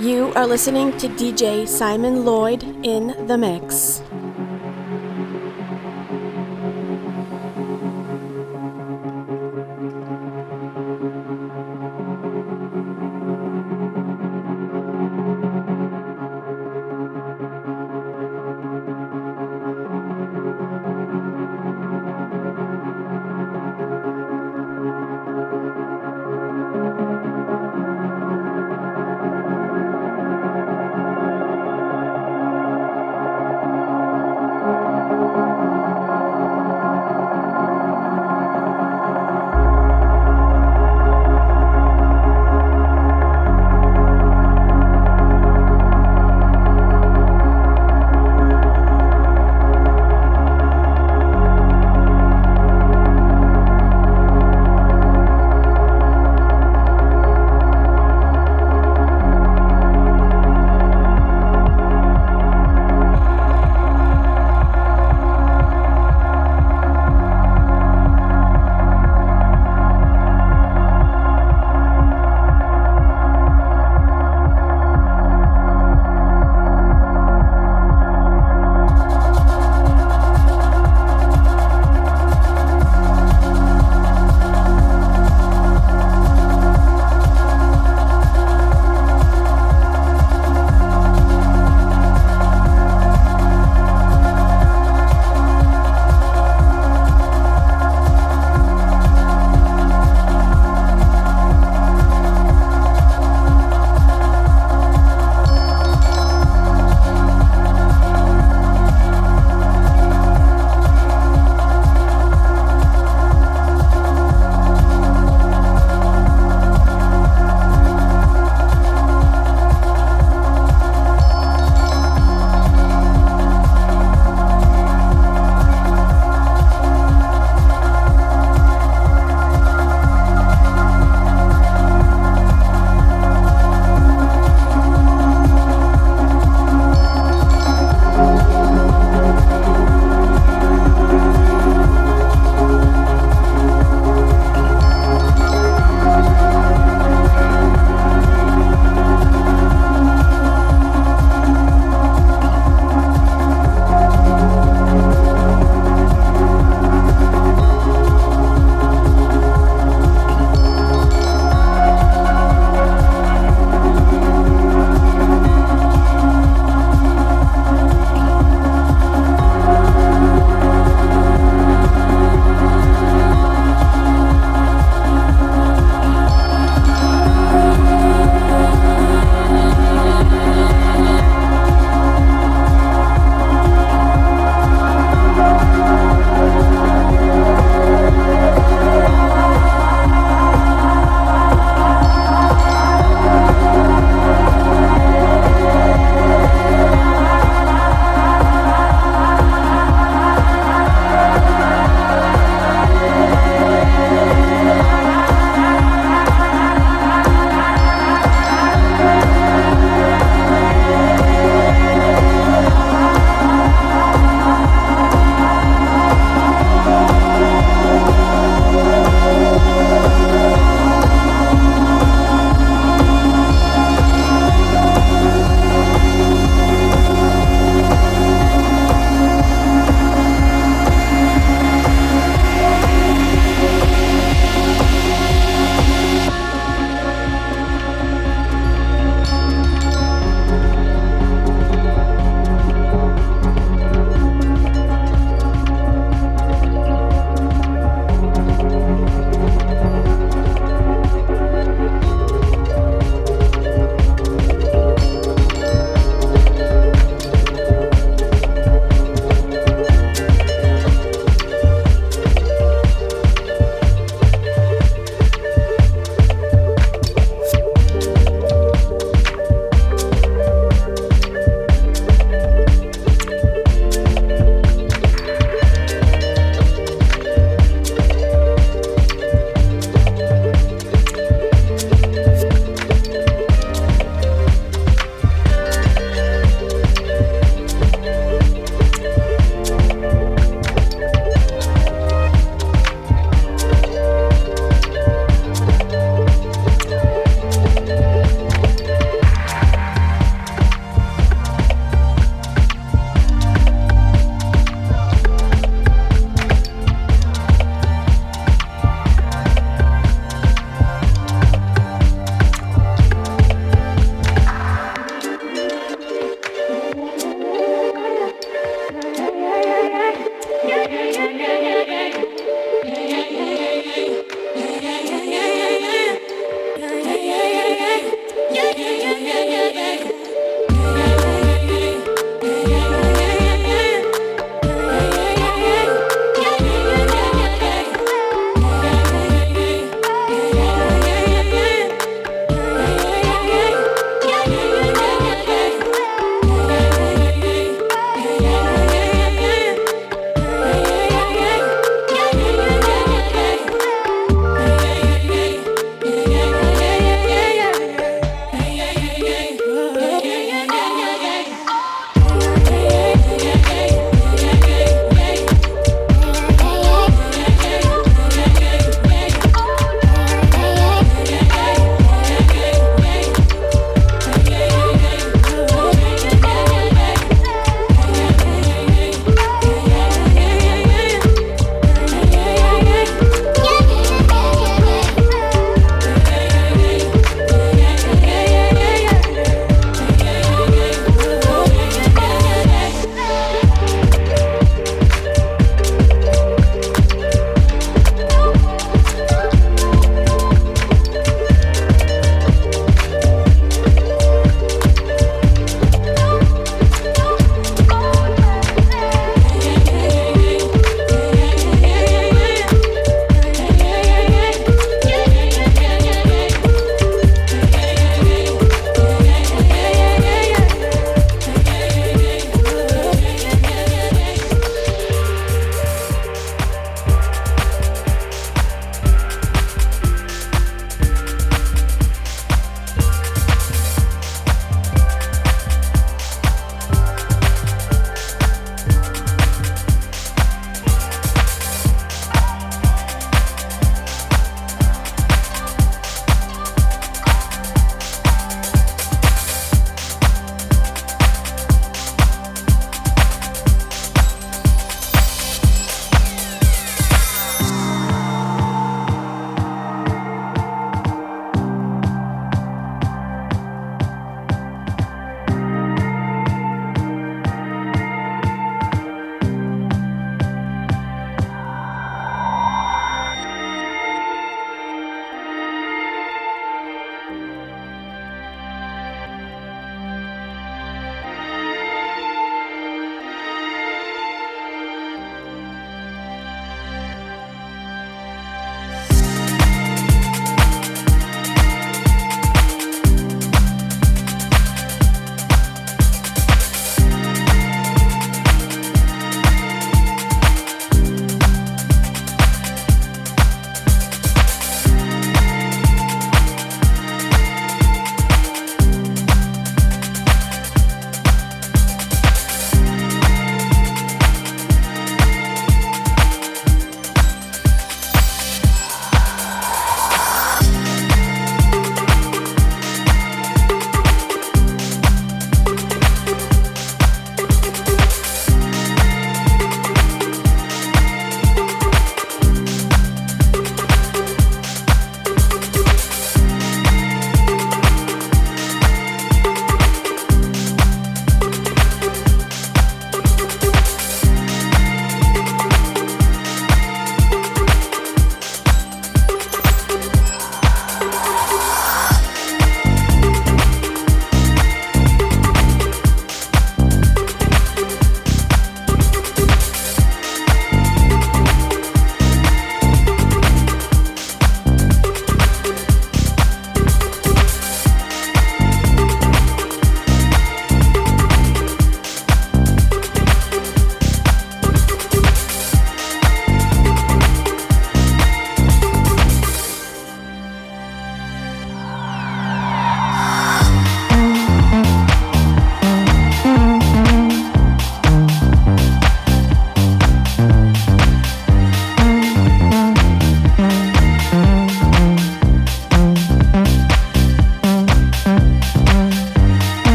You are listening to DJ Simon Lloyd in the mix.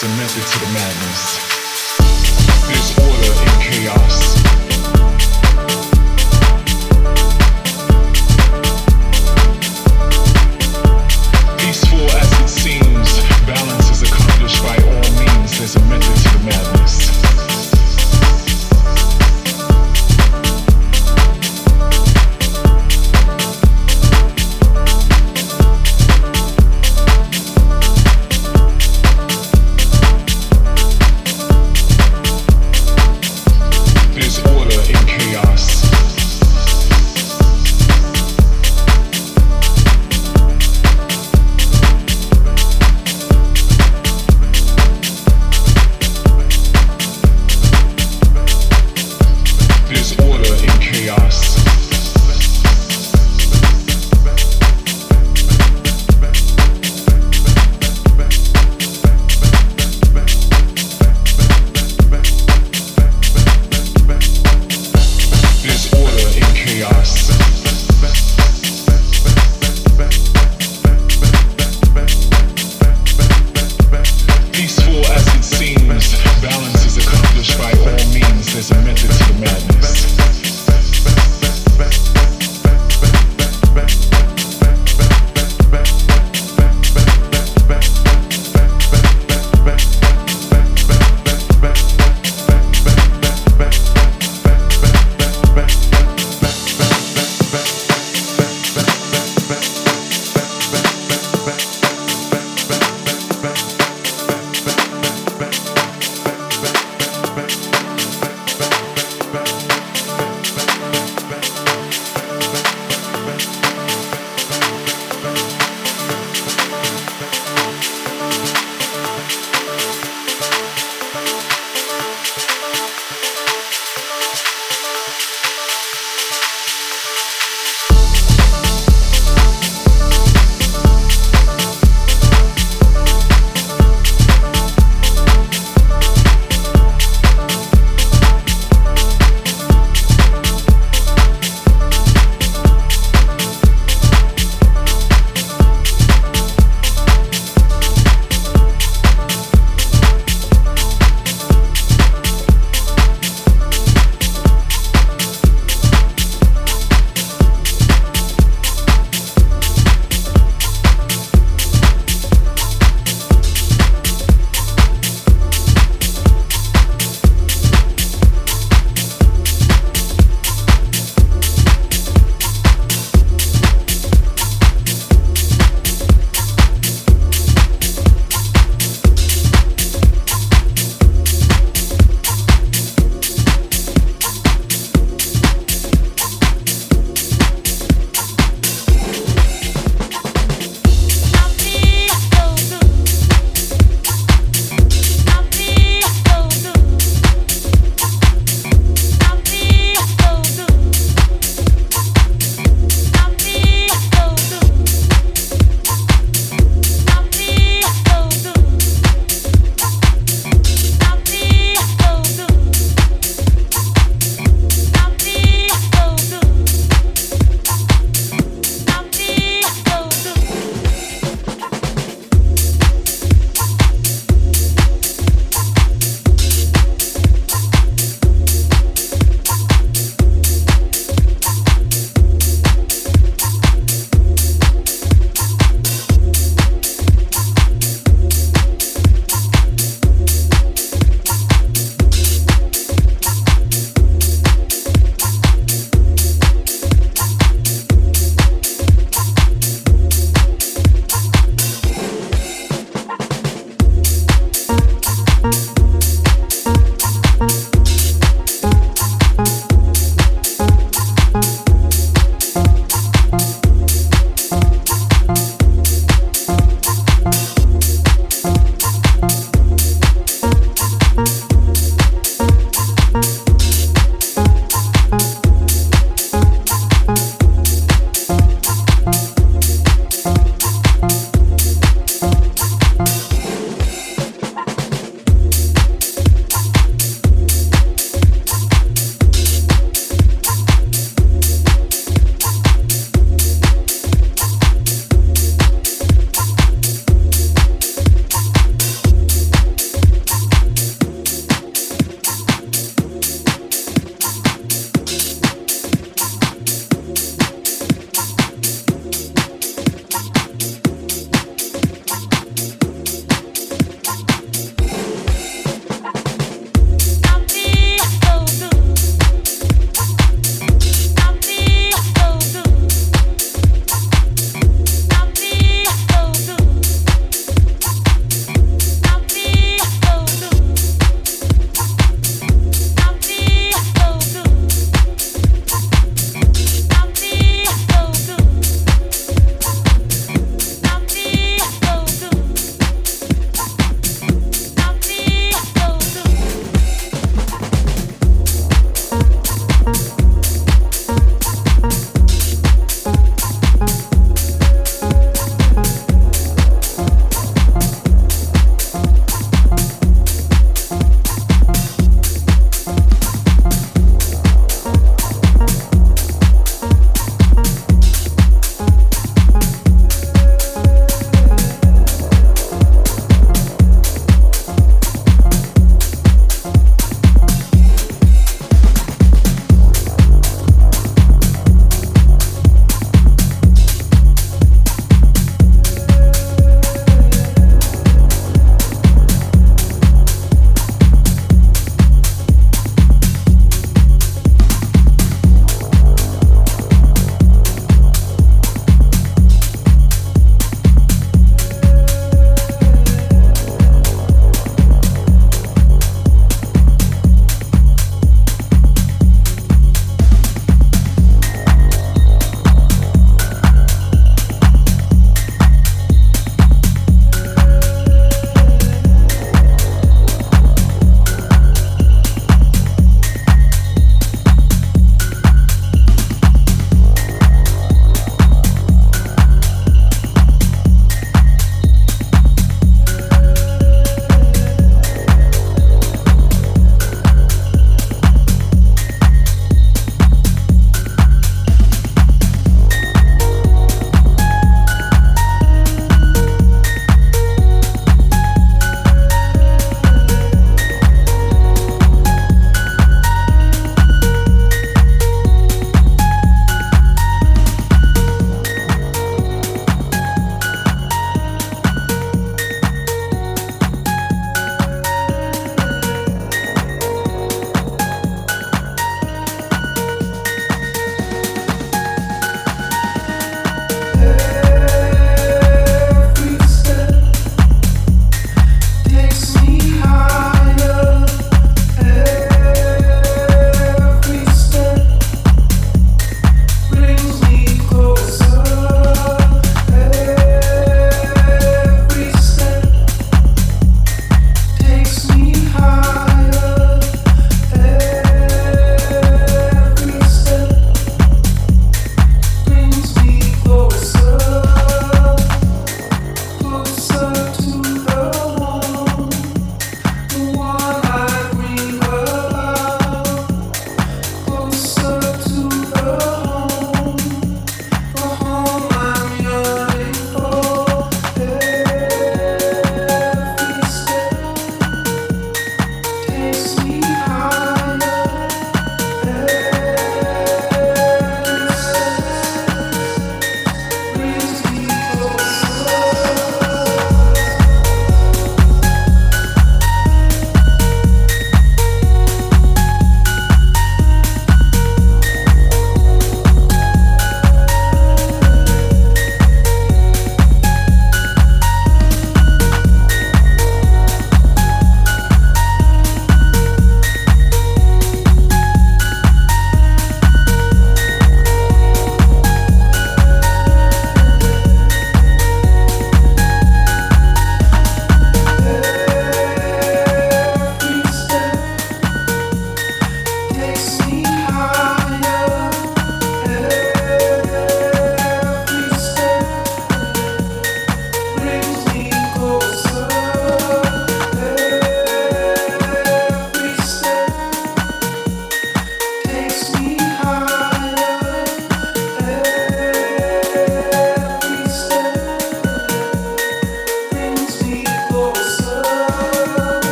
There's a method to the madness.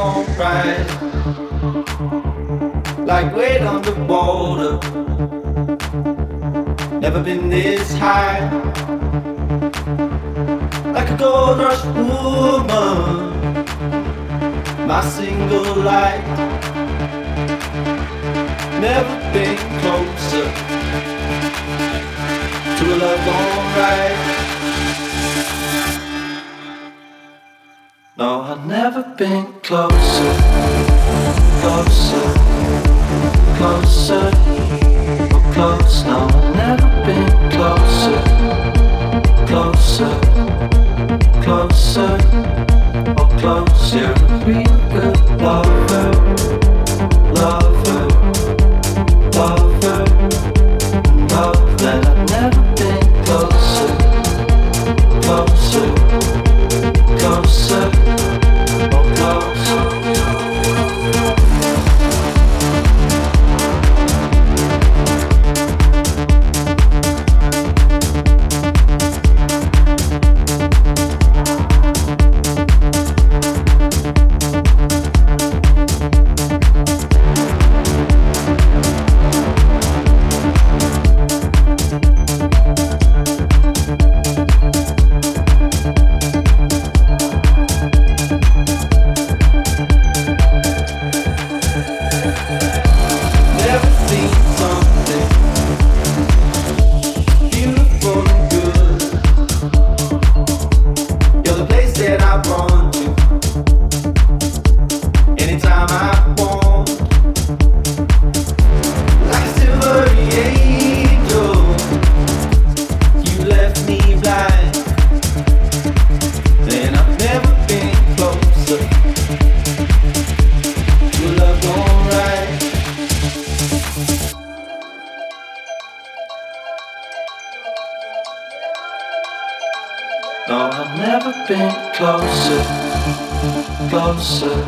Loving gone right. Like weight underwater, never been this high. Like a gold rush woman, my single light. Never been closer to a love gone I've never been closer, closer, closer,